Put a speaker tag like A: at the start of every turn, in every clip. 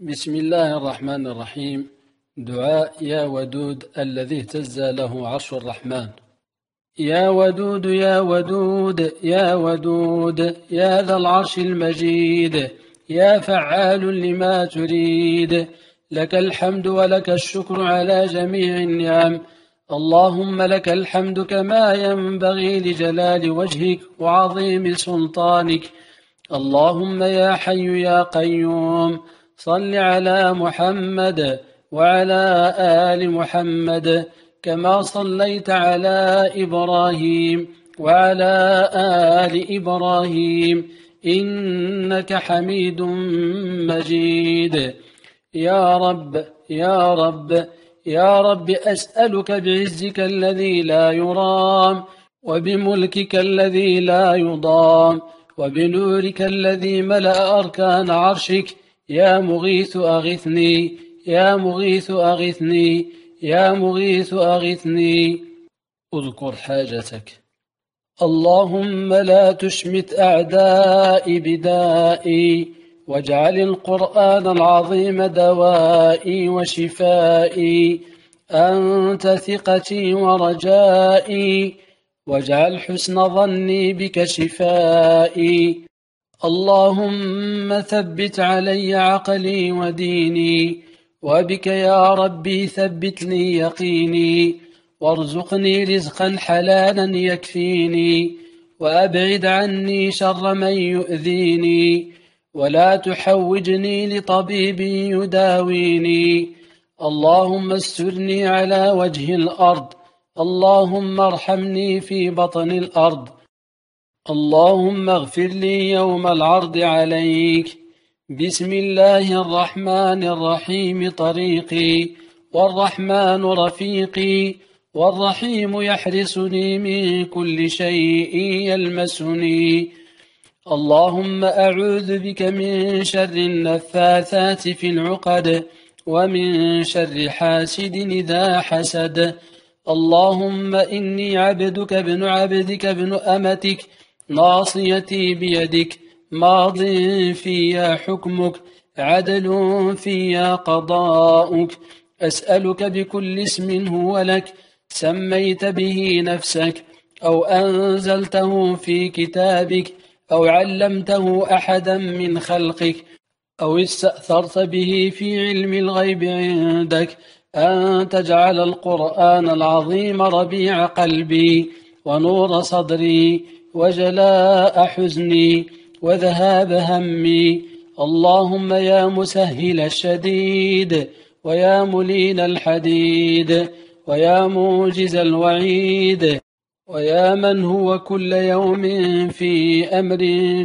A: بسم الله الرحمن الرحيم. دعاء يا ودود الذي اهتز له عرش الرحمن. يا ودود يا ودود يا ودود يا ذا العرش المجيد يا فعال لما تريد. لك الحمد ولك الشكر على جميع النعم. اللهم لك الحمد كما ينبغي لجلال وجهك وعظيم سلطانك. اللهم يا حي يا قيوم. صل على محمد وعلى آل محمد كما صليت على إبراهيم وعلى آل إبراهيم إنك حميد مجيد. يا رب يا رب يا رب أسألك بعزك الذي لا يرام وبملكك الذي لا يضام وبنورك الذي ملأ أركان عرشك يا مغيث أغثني يا مغيث أغثني يا مغيث أغثني. اذكر حاجتك. اللهم لا تشمت أعدائي بدائي واجعل القرآن العظيم دوائي وشفائي. أنت ثقتي ورجائي واجعل حسن ظني بك شفائي. اللهم ثبت علي عقلي وديني وبك يا ربي ثبت لي يقيني وارزقني رزقا حلالا يكفيني وأبعد عني شر من يؤذيني ولا تحوجني لطبيب يداويني اللهم استرني على وجه الأرض اللهم ارحمني في بطن الأرض اللهم اغفر لي يوم العرض عليك. بسم الله الرحمن الرحيم طريقي والرحمن رفيقي والرحيم يحرسني من كل شيء يلمسني. اللهم أعوذ بك من شر النفاثات في العقد ومن شر حاسد إذا حسد. اللهم إني عبدك ابن عبدك ابن أمتك ناصيتي بيدك ماض في حكمك عدل في قضاؤك. أسألك بكل اسم هو لك سميت به نفسك أو أنزلته في كتابك أو علمته أحدا من خلقك. أو استأثرت به في علم الغيب عندك أن تجعل القرآن العظيم ربيع قلبي ونور صدري. وجلاء حزني وذهاب همي. اللهم يا مسهل الشديد ويا ملين الحديد ويا موجز الوعيد ويا من هو كل يوم في أمر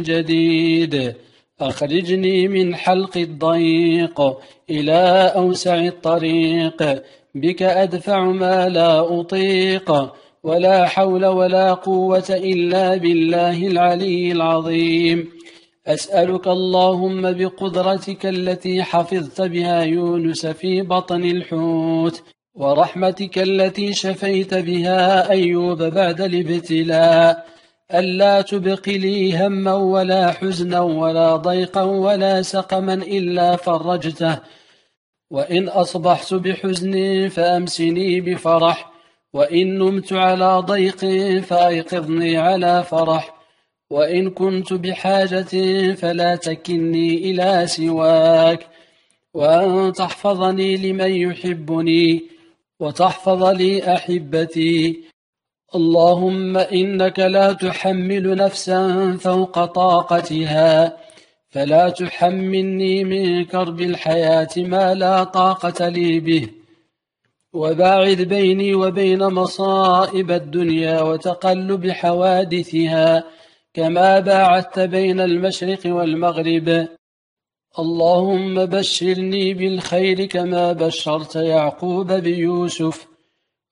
A: جديد. أخرجني من حلق الضيق إلى أوسع الطريق. بك أدفع ما لا أطيق. ولا حول ولا قوة إلا بالله العلي العظيم. أسألك اللهم بقدرتك التي حفظت بها يونس في بطن الحوت ورحمتك التي شفيت بها أيوب بعد الابتلاء. ألا تبق لي هما ولا حزنا ولا ضيقا ولا سقما إلا فرجته وإن أصبحت بحزن فأمسني بفرح. وإن نمت على ضيق فأيقظني على فرح. وإن كنت بحاجة فلا تكلني إلى سواك. وأن تحفظني لمن يحبني وتحفظ لي أحبتي. اللهم إنك لا تحمل نفسا فوق طاقتها. فلا تحملني من كرب الحياة ما لا طاقة لي به. وباعد بيني وبين مصائب الدنيا وتقلب حوادثها كما باعدت بين المشرق والمغرب. اللهم بشرني بالخير كما بشرت يعقوب بيوسف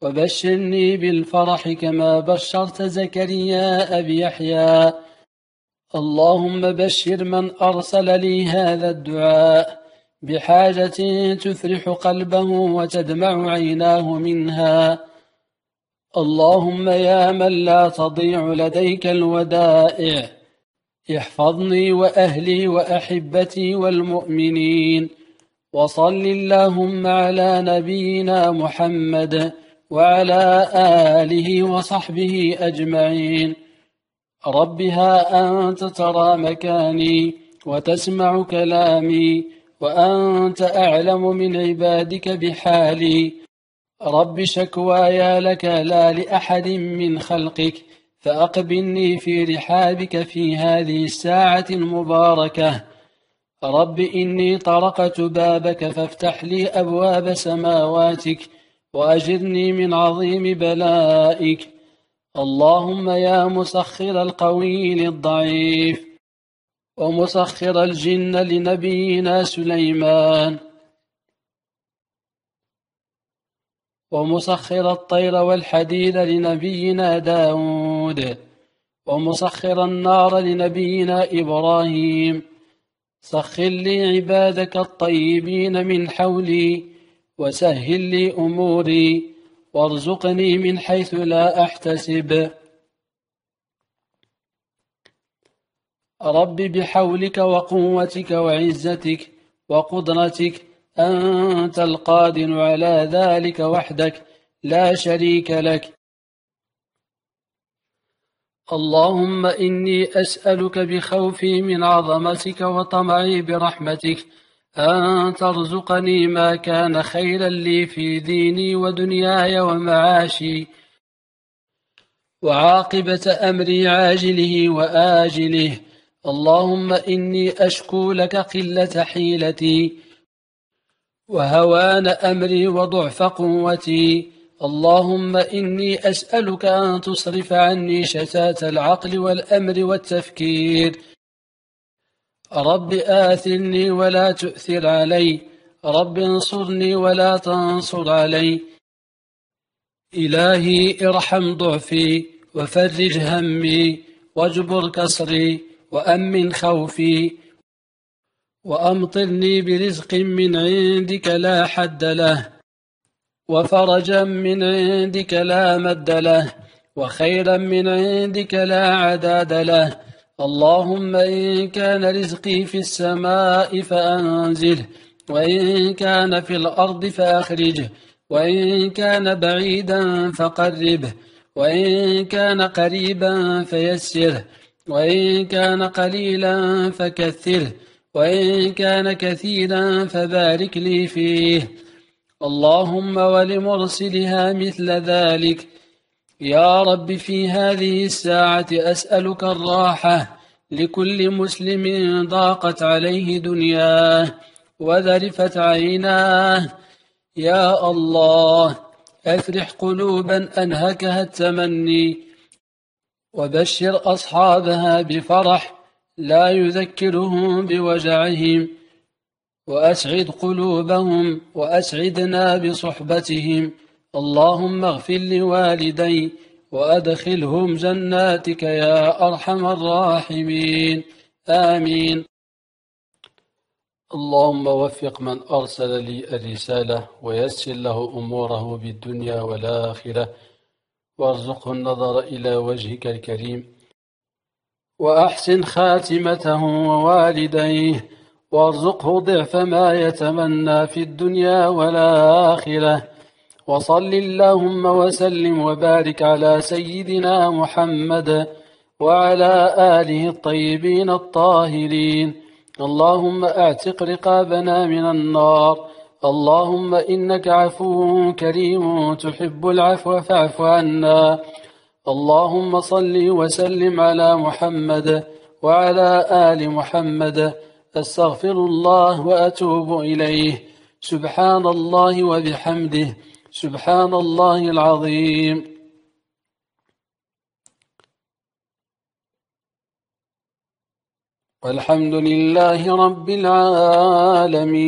A: وبشرني بالفرح كما بشرت زكريا بيحيى اللهم بشر من أرسل لي هذا الدعاء بحاجة تفرح قلبه وتدمع عيناه منها. اللهم يا من لا تضيع لديك الودائع. احفظني وأهلي وأحبتي والمؤمنين. وصل اللهم على نبينا محمد وعلى آله وصحبه أجمعين. ربها أنت ترى مكاني وتسمع كلامي. وأنت أعلم من عبادك بحالي. رب شكوايا لك لا لأحد من خلقك فأقبلني في رحابك في هذه الساعة المباركة. رب إني طرقت بابك فافتح لي أبواب سماواتك وأجرني من عظيم بلائك. اللهم يا مسخر القوي للضعيف. ومسخر الجن لنبينا سليمان. ومسخر الطير والحديد لنبينا داود. ومسخر النار لنبينا إبراهيم. سخر لي عبادك الطيبين من حولي وسهل لي أموري. وارزقني من حيث لا أحتسب. رب بحولك وقوتك وعزتك وقدرتك أنت القادر على ذلك وحدك لا شريك لك. اللهم إني أسألك بخوفي من عظمتك وطمعي برحمتك أن ترزقني ما كان خيرا لي في ديني ودنياي ومعاشي. وعاقبة أمري عاجله وآجله اللهم إني أشكو لك قلة حيلتي وهوان أمري وضعف قوتي. اللهم إني أسألك أن تصرف عني شتات العقل والأمر والتفكير. رب آثرني ولا تؤثر علي. رب انصرني ولا تنصر علي. إلهي ارحم ضعفي وفرج همي واجبر كسري. وأمن خوفي وأمطرني برزق من عندك لا حد له وفرجا من عندك لا مد له وخيرا من عندك لا عداد له. اللهم إن كان رزقي في السماء فأنزله وإن كان في الأرض فأخرجه وإن كان بعيدا فقربه وإن كان قريبا فيسره. وإن كان قليلا فكثره وإن كان كثيرا فبارك لي فيه. اللهم ولمرسلها مثل ذلك. يا رب في هذه الساعة أسألك الراحة لكل مسلم ضاقت عليه دنياه وذرفت عيناه. يا الله أفرح قلوبا أنهكها التمني. وبشر أصحابها بفرح لا يذكرهم بوجعهم وأسعد قلوبهم وأسعدنا بصحبتهم اللهم اغفر لوالدي وأدخلهم جناتك يا أرحم الراحمين. آمين. اللهم وفق من أرسل لي الرسالة ويسر له أموره بالدنيا والآخرة وارزقه النظر إلى وجهك الكريم. وأحسن خاتمته ووالديه. وارزقه ضعف ما يتمنى في الدنيا والآخرة. وصل اللهم وسلم وبارك على سيدنا محمد وعلى آله الطيبين الطاهرين. اللهم أعتق رقابنا من النار. اللهم إنك عفو كريم تحب العفو فاعف عنا. اللهم صل وسلم على محمد وعلى آل محمد. أستغفر الله وأتوب إليه. سبحان الله وبحمده. سبحان الله العظيم. والحمد لله رب العالمين.